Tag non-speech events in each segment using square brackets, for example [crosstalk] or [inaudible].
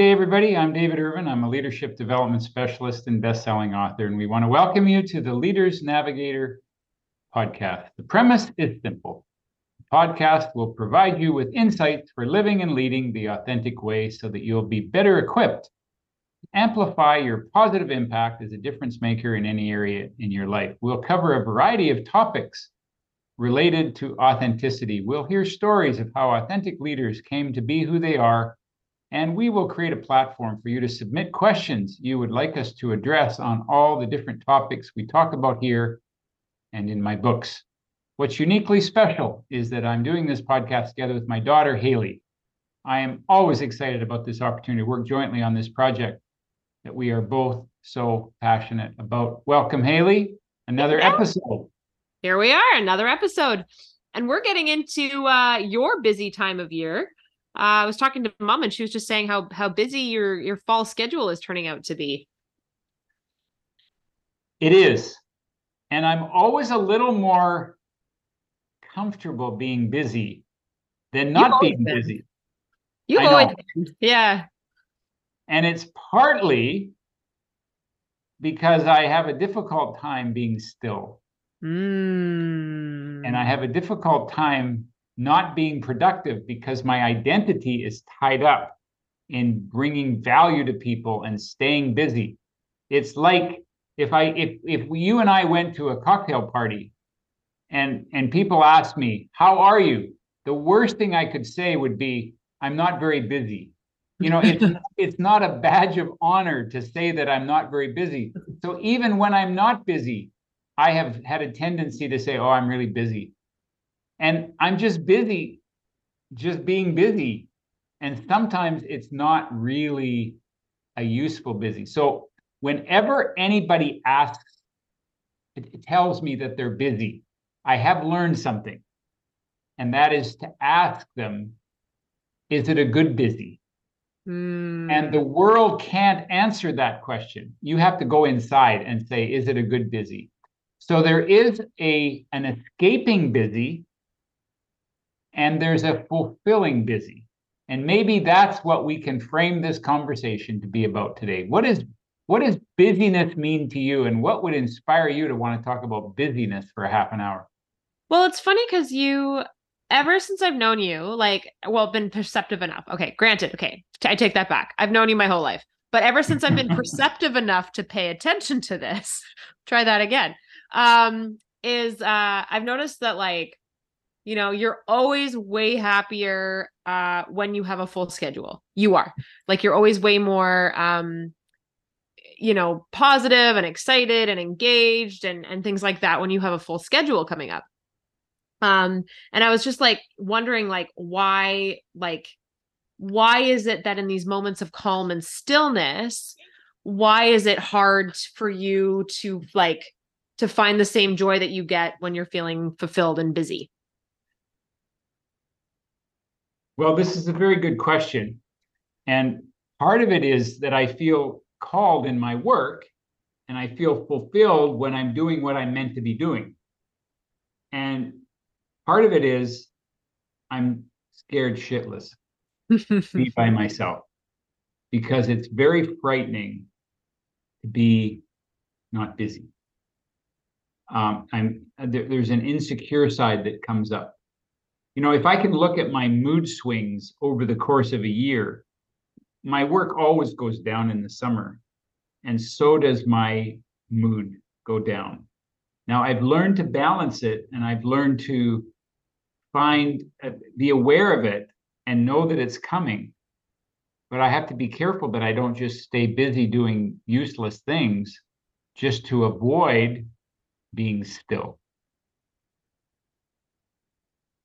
Day, everybody. I'm David Irvine. I'm a leadership development specialist and best-selling author, and we want to welcome you to the Leaders Navigator podcast. The premise is simple. The podcast will provide you with insights for living and leading the authentic way so that you'll be better equipped to amplify your positive impact as a difference maker in any area in your life. We'll cover a variety of topics related to authenticity. We'll hear stories of how authentic leaders came to be who they are and we will create a platform for you to submit questions you would like us to address on all the different topics we talk about here and in my books. What's uniquely special is that I'm doing this podcast together with my daughter, Hayley. I am always excited about this opportunity to work jointly on this project that we are both so passionate about. Welcome, Hayley. Another yeah. episode. Here we are, another episode. And we're getting into uh, your busy time of year. Uh, I was talking to mom and she was just saying how how busy your your fall schedule is turning out to be. It is. And I'm always a little more comfortable being busy than not being been. busy. You always yeah. And it's partly because I have a difficult time being still. Mm. And I have a difficult time not being productive because my identity is tied up in bringing value to people and staying busy. It's like if I if if you and I went to a cocktail party and and people ask me, "How are you?" The worst thing I could say would be, "I'm not very busy." You know, it's [laughs] it's not a badge of honor to say that I'm not very busy. So even when I'm not busy, I have had a tendency to say, "Oh, I'm really busy." And I'm just busy, just being busy. And sometimes it's not really a useful busy. So whenever anybody asks, it, it tells me that they're busy. I have learned something, and that is to ask them, is it a good busy? Mm. And the world can't answer that question. You have to go inside and say, is it a good busy? So there is a an escaping busy and there's a fulfilling busy. And maybe that's what we can frame this conversation to be about today. What is what does busyness mean to you and what would inspire you to want to talk about busyness for a half an hour? Well, it's funny cuz you ever since I've known you, like well, been perceptive enough. Okay, granted, okay. I take that back. I've known you my whole life. But ever since I've been [laughs] perceptive enough to pay attention to this, [laughs] try that again. Um is uh I've noticed that like you know you're always way happier uh when you have a full schedule. You are. Like you're always way more um you know positive and excited and engaged and and things like that when you have a full schedule coming up. Um and i was just like wondering like why like why is it that in these moments of calm and stillness why is it hard for you to like to find the same joy that you get when you're feeling fulfilled and busy well, this is a very good question. And part of it is that I feel called in my work and I feel fulfilled when I'm doing what I'm meant to be doing. And part of it is I'm scared shitless to be [laughs] by myself because it's very frightening to be not busy. Um, I'm there, there's an insecure side that comes up you know, if I can look at my mood swings over the course of a year, my work always goes down in the summer. And so does my mood go down. Now, I've learned to balance it and I've learned to find, uh, be aware of it and know that it's coming. But I have to be careful that I don't just stay busy doing useless things just to avoid being still.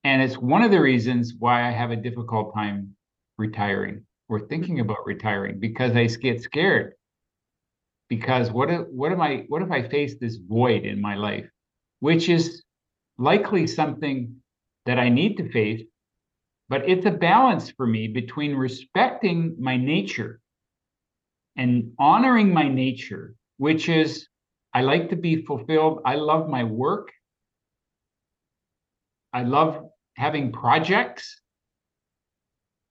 And it's one of the reasons why I have a difficult time retiring or thinking about retiring because I get scared. Because what if, what am I what if I face this void in my life, which is likely something that I need to face, but it's a balance for me between respecting my nature and honoring my nature, which is I like to be fulfilled. I love my work. I love having projects,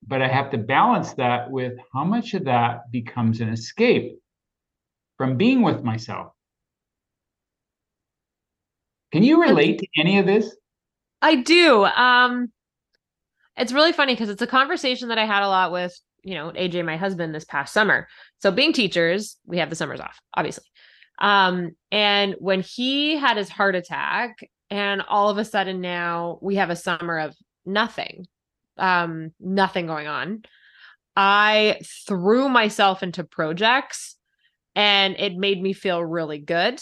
but I have to balance that with how much of that becomes an escape from being with myself. Can you relate to any of this? I do. Um, it's really funny because it's a conversation that I had a lot with, you know, AJ, my husband, this past summer. So being teachers, we have the summers off, obviously. Um, and when he had his heart attack, and all of a sudden now we have a summer of nothing, um, nothing going on. I threw myself into projects and it made me feel really good.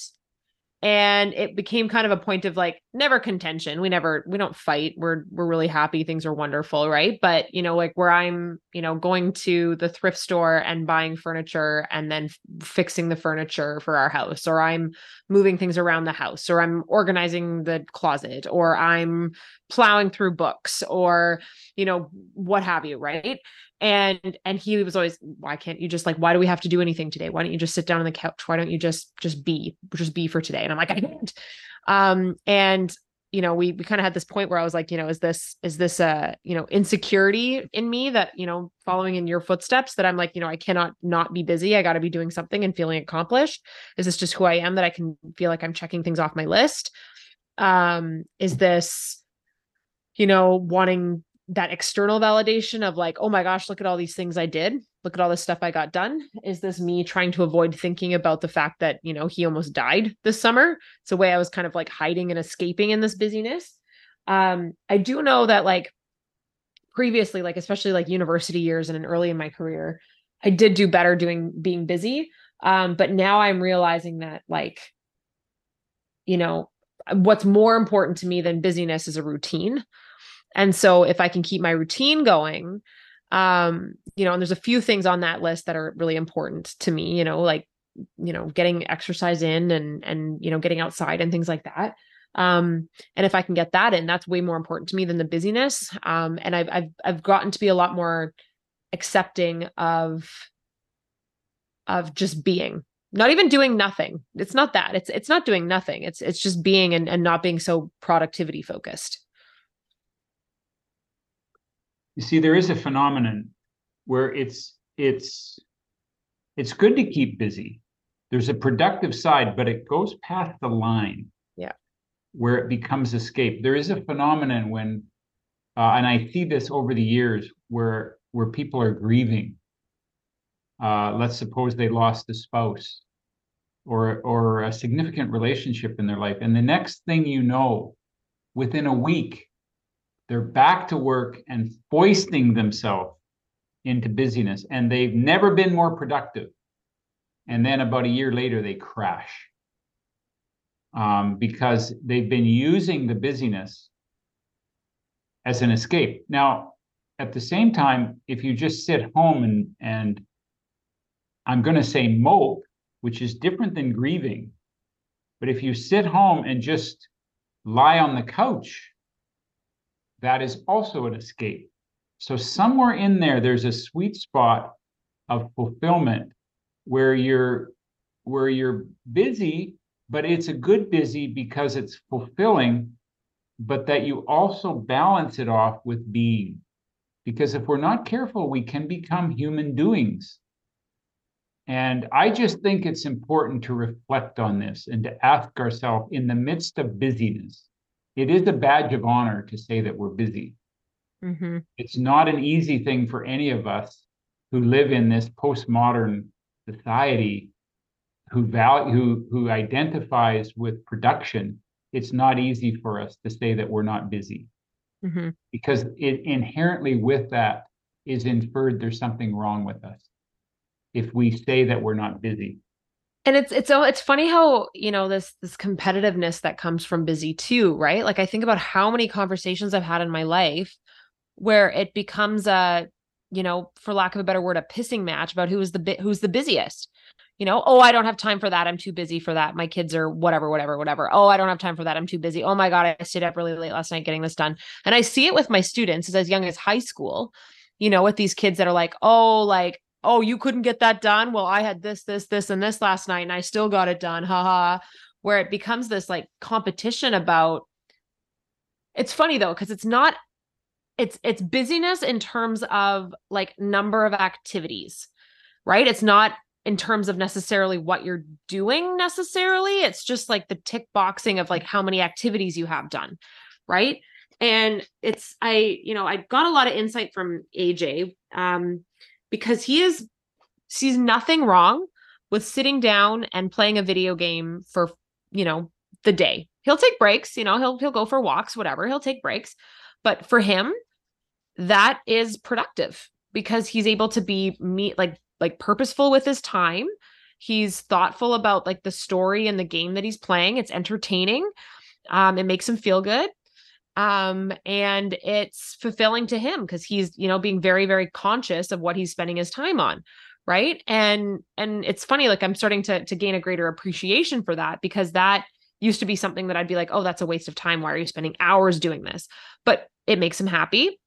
And it became kind of a point of like never contention. We never we don't fight. We're we're really happy. Things are wonderful right? But you know like where i'm you know going to the thrift store and buying furniture and then f- fixing the furniture for our house or i'm moving things around the house or i'm organizing the closet or i'm plowing through books or you know what have you right? And and he was always why can't you just like why do we have to do anything today? Why don't you just sit down on the couch? Why don't you just just be just be for today? And i'm like i can't. Um and you know we we kind of had this point where i was like you know is this is this a you know insecurity in me that you know following in your footsteps that i'm like you know i cannot not be busy. I got to be doing something and feeling accomplished. Is this just who i am that i can feel like i'm checking things off my list? Um is this you know wanting that external validation of like, oh my gosh, look at all these things I did. Look at all this stuff I got done. Is this me trying to avoid thinking about the fact that, you know, he almost died this summer? It's a way I was kind of like hiding and escaping in this busyness. Um, I do know that like previously, like especially like university years and early in my career, I did do better doing being busy. Um, but now I'm realizing that like, you know, what's more important to me than busyness is a routine and so if I can keep my routine going, um, you know, and there's a few things on that list that are really important to me, you know, like, you know, getting exercise in and and you know, getting outside and things like that. Um, and if I can get that in, that's way more important to me than the busyness. Um, and I've I've I've gotten to be a lot more accepting of of just being not even doing nothing it's not that it's it's not doing nothing it's it's just being and, and not being so productivity focused you see there is a phenomenon where it's it's it's good to keep busy. There's a productive side but it goes past the line yeah. where it becomes escape. There is a phenomenon when uh, and i see this over the years where where people are grieving. Uh, let's suppose they lost a spouse or or a significant relationship in their life and the next thing you know within a week they're back to work and foisting themselves into busyness and they've never been more productive. And then about a year later they crash um, because they've been using the busyness as an escape. Now at the same time if you just sit home and and i'm going to say mope which is different than grieving but if you sit home and just lie on the couch that is also an escape. So somewhere in there, there's a sweet spot of fulfillment where you're where you're busy, but it's a good busy because it's fulfilling, but that you also balance it off with being. Because if we're not careful, we can become human doings. And I just think it's important to reflect on this and to ask ourselves in the midst of busyness, it is a badge of honor to say that we're busy. Mm-hmm. It's not an easy thing for any of us who live in this postmodern society who value who who identifies with production. It's not easy for us to say that we're not busy mm-hmm. because it inherently with that is inferred there's something wrong with us if we say that we're not busy and it's it's it's funny how you know this this competitiveness that comes from busy too right? Like i think about how many conversations i've had in my life where it becomes a you know for lack of a better word a pissing match about who is the bit who's the busiest you know? Oh i don't have time for that. I'm too busy for that. My kids are whatever whatever whatever. Oh i don't have time for that. I'm too busy. Oh my god i stayed up really late last night getting this done. And i see it with my students as young as high school you know with these kids that are like oh like oh, you couldn't get that done. Well, I had this, this, this, and this last night, and I still got it done. Haha. Where it becomes this like competition about it's funny though, because it's not it's it's busyness in terms of like number of activities right it's not in terms of necessarily what you're doing necessarily it's just like the tick boxing of like how many activities you have done right and it's i you know i got a lot of insight from aj um because he is sees nothing wrong with sitting down and playing a video game for you know the day. He'll take breaks you know he'll he'll go for walks whatever he'll take breaks. But for him that is productive because he's able to be meet like like purposeful with his time. He's thoughtful about like the story and the game that he's playing. It's entertaining. Um it makes him feel good um and it's fulfilling to him because he's you know being very very conscious of what he's spending his time on right? And and it's funny like i'm starting to to gain a greater appreciation for that because that used to be something that i'd be like oh that's a waste of time. Why are you spending hours doing this? But it makes him happy.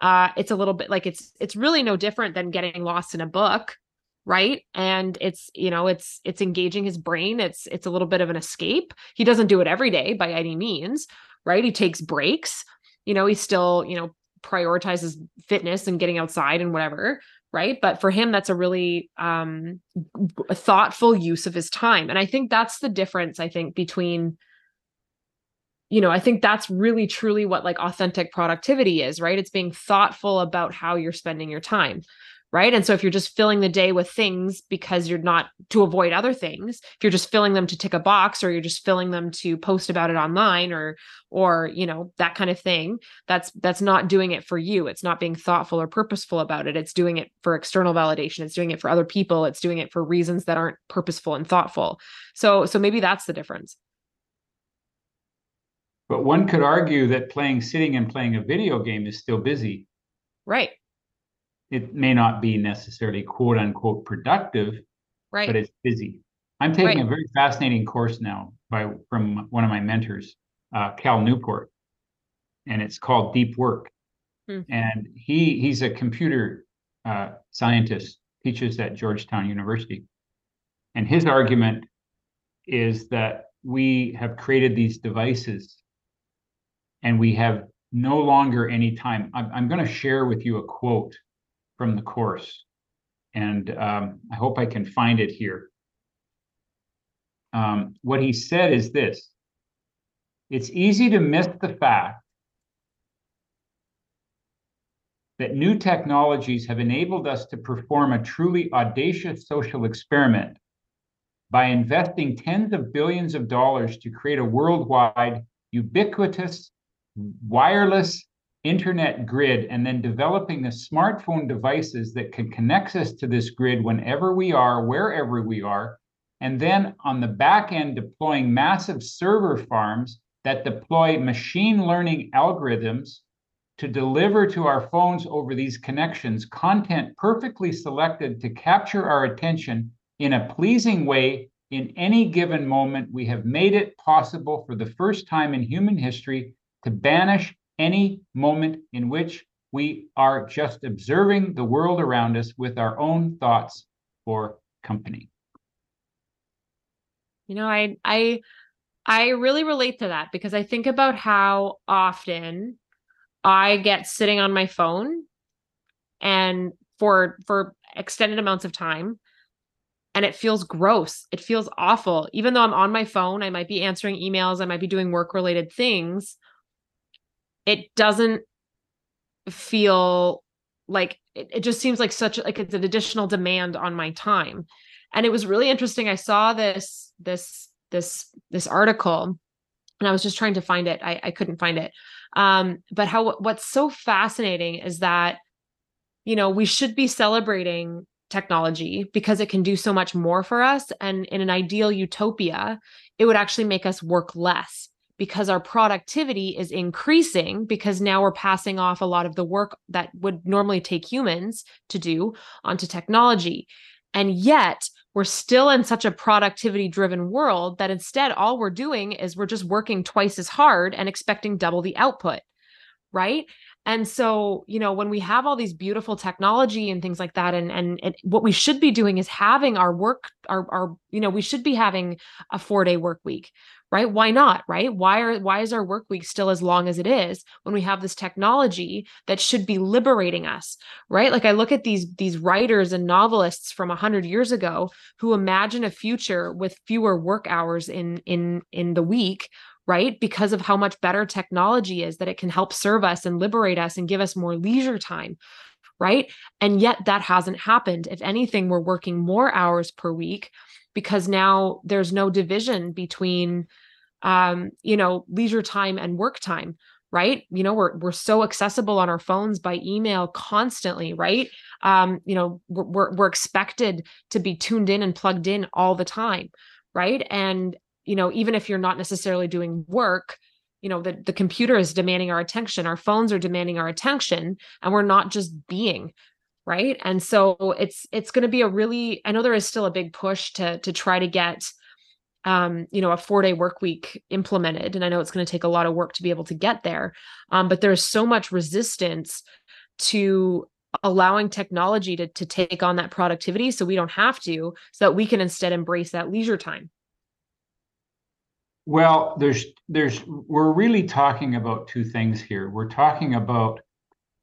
Uh it's a little bit like it's it's really no different than getting lost in a book right? And it's you know it's it's engaging his brain. It's it's a little bit of an escape. He doesn't do it every day by any means right? He takes breaks. You know he still you know prioritizes fitness and getting outside and whatever right? But for him that's a really um thoughtful use of his time. And i think that's the difference i think between you know i think that's really truly what like authentic productivity is right? It's being thoughtful about how you're spending your time right? And so if you're just filling the day with things because you're not to avoid other things if you're just filling them to tick a box or you're just filling them to post about it online or or you know that kind of thing that's that's not doing it for you. It's not being thoughtful or purposeful about it. It's doing it for external validation. It's doing it for other people. It's doing it for reasons that aren't purposeful and thoughtful. So so maybe that's the difference. But one could argue that playing sitting and playing a video game is still busy. Right it may not be necessarily quote unquote productive, right. but it's busy. I'm taking right. a very fascinating course now by from one of my mentors, uh, Cal Newport, and it's called Deep Work. Hmm. And he he's a computer uh, scientist, teaches at Georgetown University, and his argument is that we have created these devices, and we have no longer any time. I'm, I'm going to share with you a quote from the course. And um, I hope I can find it here. Um, what he said is this It's easy to miss the fact that new technologies have enabled us to perform a truly audacious social experiment by investing tens of billions of dollars to create a worldwide, ubiquitous, wireless, internet grid and then developing the smartphone devices that can connect us to this grid whenever we are, wherever we are, and then on the back end deploying massive server farms that deploy machine learning algorithms to deliver to our phones over these connections content perfectly selected to capture our attention in a pleasing way in any given moment. We have made it possible for the first time in human history to banish any moment in which we are just observing the world around us with our own thoughts or company. You know, I I I really relate to that because I think about how often I get sitting on my phone and for for extended amounts of time and it feels gross. It feels awful. Even though I'm on my phone, I might be answering emails, I might be doing work related things it doesn't feel like it, it just seems like such like it's an additional demand on my time. And it was really interesting. I saw this this this this article and i was just trying to find it. I, I couldn't find it. Um but how what's so fascinating is that you know we should be celebrating technology because it can do so much more for us. And in an ideal utopia it would actually make us work less because our productivity is increasing because now we're passing off a lot of the work that would normally take humans to do onto technology. And yet, we're still in such a productivity driven world that instead all we're doing is we're just working twice as hard and expecting double the output. Right. And so, you know, when we have all these beautiful technology and things like that, and and it, what we should be doing is having our work, our our, you know, we should be having a four day work week, right? Why not, right? Why are why is our work week still as long as it is when we have this technology that should be liberating us, right? Like I look at these these writers and novelists from a hundred years ago who imagine a future with fewer work hours in in in the week right? Because of how much better technology is, that it can help serve us and liberate us and give us more leisure time, right? And yet that hasn't happened. If anything, we're working more hours per week because now there's no division between um, you know, leisure time and work time, right? You know, we're we're so accessible on our phones by email constantly, right? Um, you know, we're we're expected to be tuned in and plugged in all the time, right? And you know even if you're not necessarily doing work you know the, the computer is demanding our attention our phones are demanding our attention and we're not just being right and so it's it's going to be a really i know there is still a big push to to try to get um you know a four day work week implemented and i know it's going to take a lot of work to be able to get there um but there's so much resistance to allowing technology to to take on that productivity so we don't have to so that we can instead embrace that leisure time well, there's there's we're really talking about two things here. We're talking about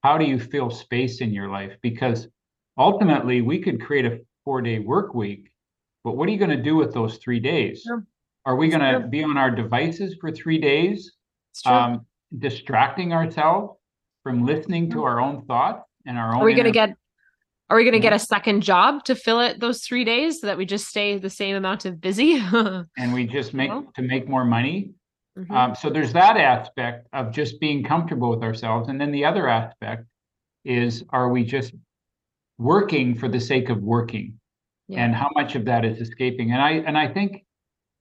how do you fill space in your life because ultimately we could create a four-day work week, but what are you going to do with those three days? Sure. Are we going to be on our devices for three days, um, distracting ourselves from listening to our own thoughts and our own? Are we going to get are we going to get a second job to fill it those three days so that we just stay the same amount of busy? [laughs] and we just make to make more money. Mm-hmm. Um, so there's that aspect of just being comfortable with ourselves, and then the other aspect is: are we just working for the sake of working, yeah. and how much of that is escaping? And I and I think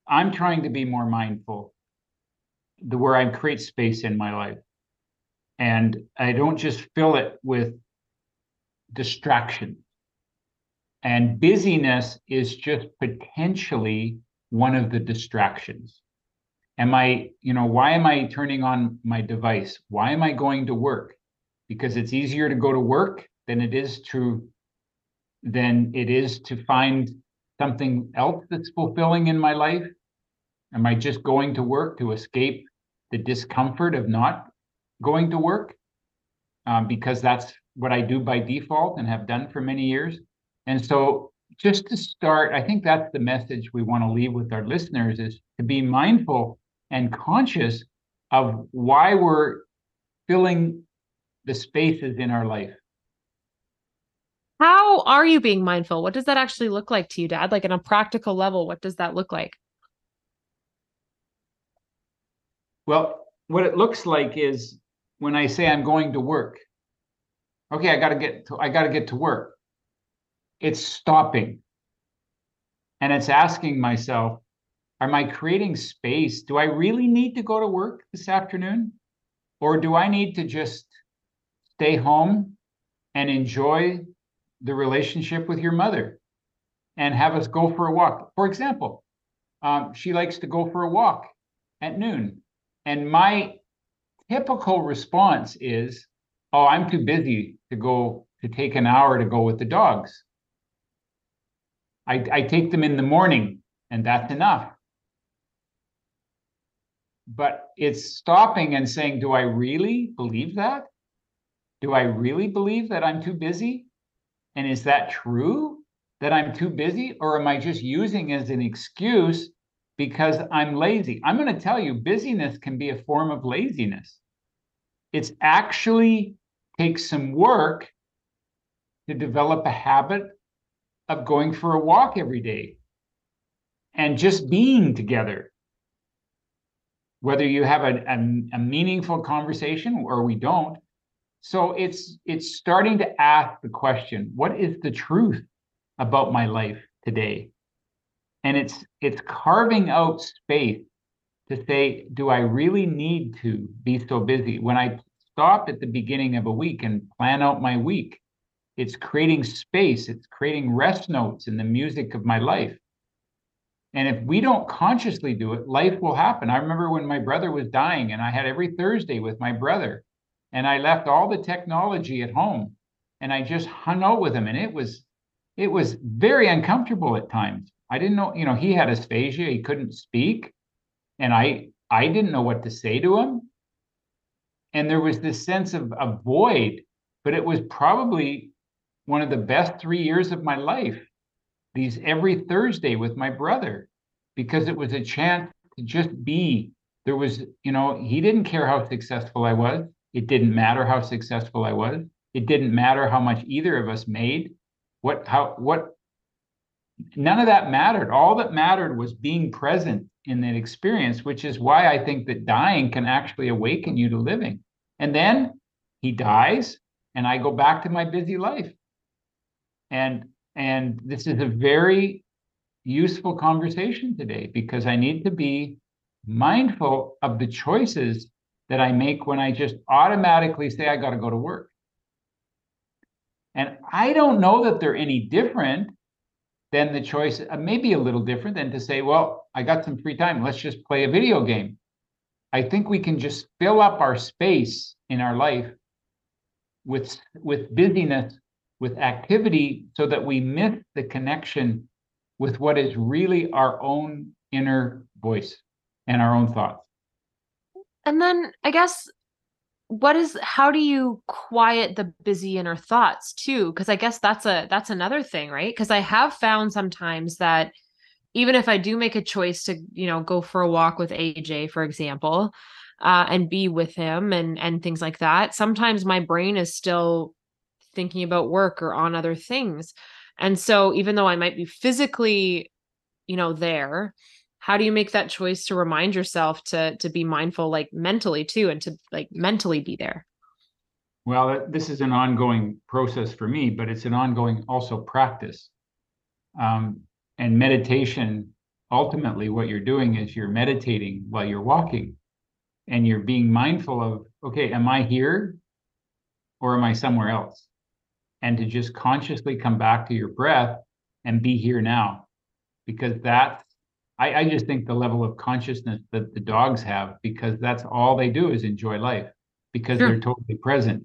I'm trying to be more mindful, the where I create space in my life, and I don't just fill it with distraction. And busyness is just potentially one of the distractions. Am I, you know, why am I turning on my device? Why am I going to work? Because it's easier to go to work than it is to than it is to find something else that's fulfilling in my life? Am I just going to work to escape the discomfort of not going to work? Um, because that's what I do by default and have done for many years. And so just to start, I think that's the message we want to leave with our listeners is to be mindful and conscious of why we're filling the spaces in our life. How are you being mindful? What does that actually look like to you, Dad? Like on a practical level, what does that look like? Well, what it looks like is when I say I'm going to work, okay, I got to get to, I got to get to work. It's stopping. And it's asking myself, am I creating space? Do I really need to go to work this afternoon? Or do I need to just stay home and enjoy the relationship with your mother and have us go for a walk? For example, um, she likes to go for a walk at noon. And my typical response is, oh, I'm too busy to go to take an hour to go with the dogs. I, I take them in the morning and that's enough. But it's stopping and saying, do I really believe that? Do I really believe that I'm too busy? And is that true that I'm too busy? Or am I just using as an excuse because I'm lazy? I'm going to tell you, busyness can be a form of laziness. It's actually takes some work to develop a habit of going for a walk every day and just being together. Whether you have a, a, a, meaningful conversation or we don't. So it's it's starting to ask the question, what is the truth about my life today? And it's it's carving out space to say, do I really need to be so busy? When I stop at the beginning of a week and plan out my week. It's creating space, it's creating rest notes in the music of my life. And if we don't consciously do it, life will happen. I remember when my brother was dying and I had every Thursday with my brother And I left all the technology at home and I just hung out with him. And it was, it was very uncomfortable at times. I didn't know, you know, he had aphasia, he couldn't speak. And I, I didn't know what to say to him. And there was this sense of a void, but it was probably one of the best three years of my life. These every Thursday with my brother, because hmm. it was a chance to just be. There was, you know, he didn't care how successful I was. It didn't matter how successful I was. It didn't matter how much either of us made. What, how, what, none of that mattered. All that mattered was being present in that experience, which is why I think that dying can actually awaken you to living. And then he dies, and I go back to my busy life. And and this is a very useful conversation today because I need to be mindful of the choices that I make when I just automatically say I got to go to work. And I don't know that they're any different than the choice, uh, maybe a little different than to say, well, I got some free time. Let's just play a video game. I think we can just fill up our space in our life with with busyness, with activity, so that we miss the connection with what is really our own inner voice and our own thoughts. And then I guess what is how do you quiet the busy inner thoughts too because i guess that's a that's another thing right because i have found sometimes that even if i do make a choice to you know go for a walk with aj for example uh, and be with him and and things like that sometimes my brain is still thinking about work or on other things. And so even though i might be physically you know there how do you make that choice to remind yourself to to be mindful like mentally too and to like mentally be there? Well this is an ongoing process for me but it's an ongoing also practice. Um, and meditation ultimately what you're doing is you're meditating while you're walking and you're being mindful of okay am i here or am i somewhere else and to just consciously come back to your breath and be here now because that's I, I just think the level of consciousness that the dogs have, because that's all they do is enjoy life because Sure. they're totally present.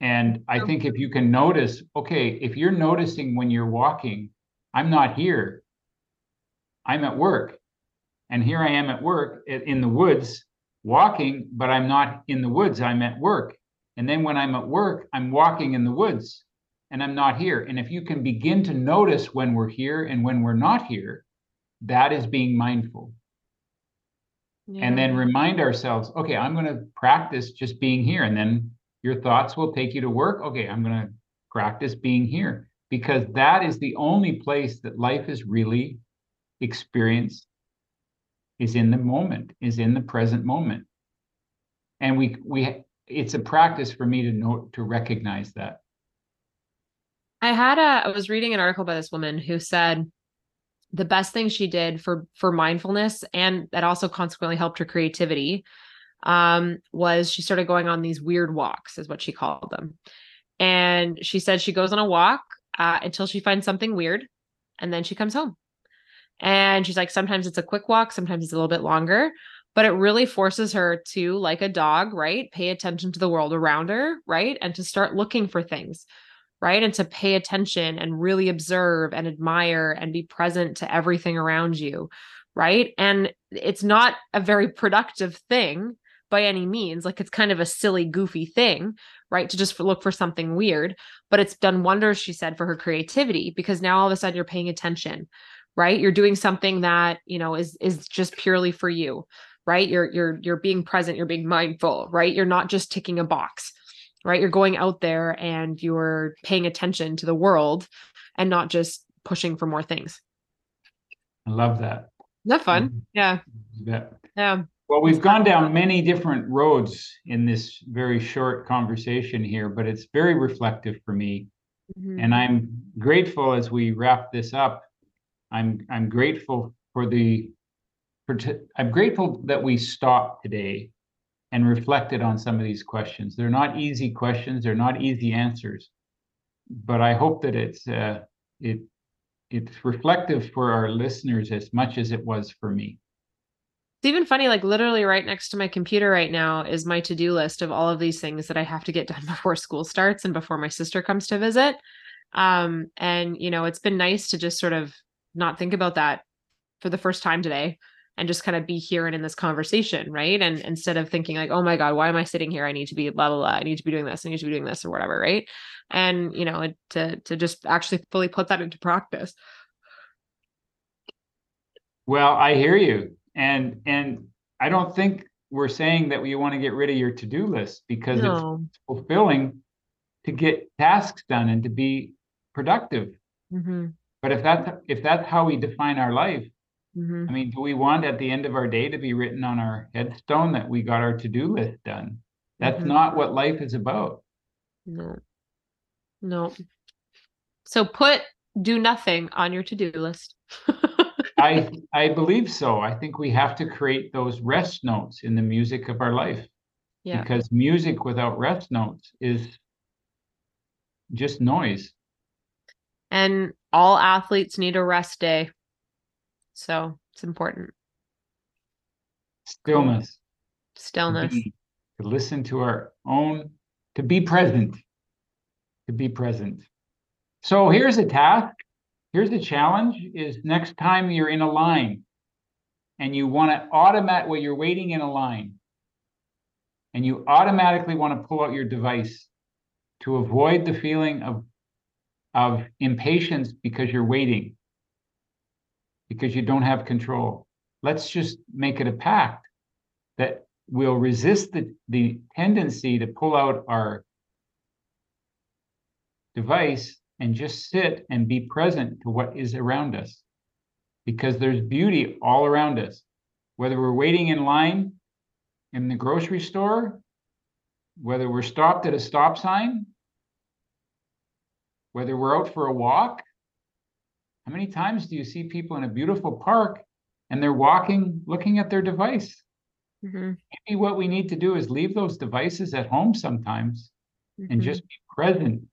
And I think if you can notice, okay, if you're noticing when you're walking, I'm not here, I'm at work. And here I am at work in the woods walking, but I'm not in the woods, I'm at work. And then when I'm at work, I'm walking in the woods and I'm not here. And if you can begin to notice when we're here and when we're not here, that is being mindful. And then remind ourselves, okay, I'm going to practice just being here. And then your thoughts will take you to work. Okay, I'm going to practice being here because that is the only place that life is really experienced is in the moment, is in the present moment. And we we it's a practice for me to know to recognize that. I had a I was reading an article by this woman who said the best thing she did for for mindfulness and that also consequently helped her creativity um was she started going on these weird walks is what she called them. And she said she goes on a walk uh, until she finds something weird and then she comes home. And she's like sometimes it's a quick walk, sometimes it's a little bit longer, but it really forces her to like a dog, right? Pay attention to the world around her, right? And to start looking for things right? And to pay attention and really observe and admire and be present to everything around you, right? And it's not a very productive thing by any means. Like it's kind of a silly, goofy thing, right? To just look for something weird, but it's done wonders, she said, for her creativity because now all of a sudden you're paying attention, right? You're doing something that, you know, is is just purely for you, right? You're you're you're being present, you're being mindful, right? You're not just ticking a box right? You're going out there and you're paying attention to the world and not just pushing for more things. I love that. Isn't that fun? Mhm. Yeah. Yeah. Yeah. Well, we've gone down many different roads in this very short conversation here, but it's very reflective for me. Mhm. And I'm grateful as we wrap this up. I'm I'm grateful for the I'm grateful that we stopped today and reflected on some of these questions. They're not easy questions, they're not easy answers. But I hope that it's uh, it it's reflective for our listeners as much as it was for me. It's even funny, like literally right next to my computer right now is my to do list of all of these things that I have to get done [laughs] before school starts and before my sister comes to visit. Um, and, you know, it's been nice to just sort of not think about that for the first time today and just kind of be here and in this conversation, right? And instead of thinking like, oh my God, why am I sitting here? I need to be blah blah blah. I need to be doing this. I need to be doing this or whatever, right? And you know, to to just actually fully put that into practice. Well, I hear you. And and I don't think we're saying that we want to get rid of your to-do list because No. it's fulfilling to get tasks done and to be productive. hmm But if that's if that's how we define our life, hmm I mean, do we want at the end of our day to be written on our headstone that we got our to-do list done? That's Mhm. not what life is about. No. No. So put do nothing on your to-do list. [laughs] I I believe so. I think we have to create those rest notes in the music of our life yeah. because music without rest notes is just noise. And all athletes need a rest day. So it's important. Stillness. to Stillness. be- To listen to our own, to be present. To be present. So here's a task. Here's a challenge is next time you're in a line and you want to automate, well, you're waiting in a line and you automatically want to pull out your device to avoid the feeling of, of impatience because you're waiting, because you don't have control. Let's just make it a pact that we'll resist the, the tendency to pull out our device and just sit and be present to what is around us. Because there's beauty all around us. Whether we're waiting in line in the grocery store, whether we're stopped at a stop sign, whether we're out for a walk. How many times do you see people in a beautiful park and they're walking, looking at their device? hmm maybe what we need to do is leave those devices at home sometimes and Mhm. just be present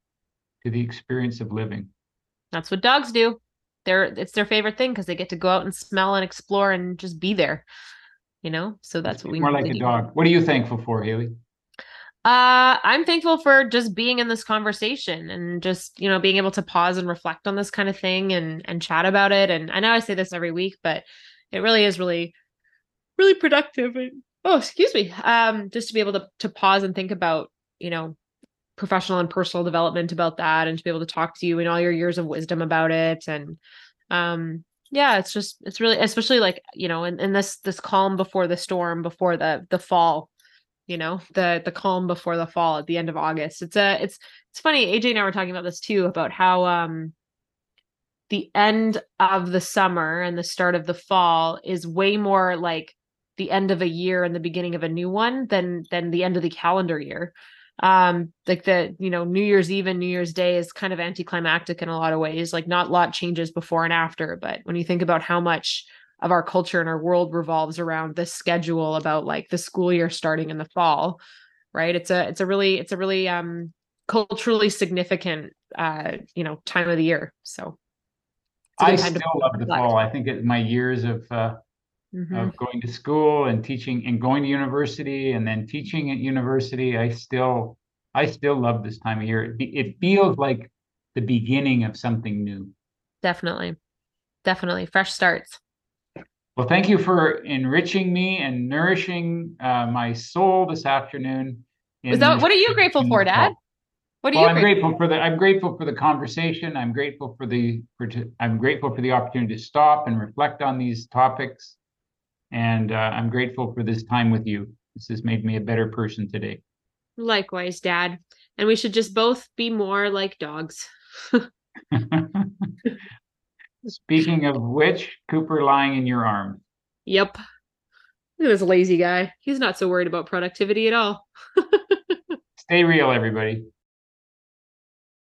to the experience of living. That's what dogs do. They're it's their favorite thing because they get to go out and smell and explore and just be there. You know, so that's what we more like a do. dog. What are you thankful for, Hayley? Uh, I'm thankful for just being in this conversation and just, you know, being able to pause and reflect on this kind of thing and and chat about it. And I know I say this every week, but it really is really, really productive. And, oh, excuse me. Um, just to be able to to pause and think about, you know, professional and personal development about that and to be able to talk to you in all your years of wisdom about it. And um yeah, it's just it's really especially like, you know, in, in this this calm before the storm, before the the fall you know the the calm before the fall at the end of august. It's a it's it's funny aj and i were talking about this too about how um the end of the summer and the start of the fall is way more like the end of a year and the beginning of a new one than than the end of the calendar year. Um like the you know new year's eve and new year's day is kind of anticlimactic in a lot of ways like not a lot changes before and after but when you think about how much of our culture and our world revolves around this schedule about like the school year starting in the fall right it's a it's a really it's a really um culturally significant uh you know time of the year so I good time to still love the fall. I think it, my years of uh, Mhm. of going to school and teaching and going to university and then teaching at university, I still I still love this time of year. It, be- it feels like the beginning of something new. definitely definitely fresh starts Well, thank you for enriching me and nourishing uh, my soul this afternoon. in that what are you grateful for dad what are Well, you I'm grateful grateful for the, I'm grateful for the conversation. I'm grateful for the, for, I'm grateful for the opportunity to stop and reflect on these topics. And uh, I'm grateful for this time with you. This has made me a better person today. likewise dad and we should just both be more like dogs [laughs] [laughs] Speaking of which, Cooper lying in your arms. yep look at this lazy guy he's not so worried about productivity at all [laughs] Stay real, everybody.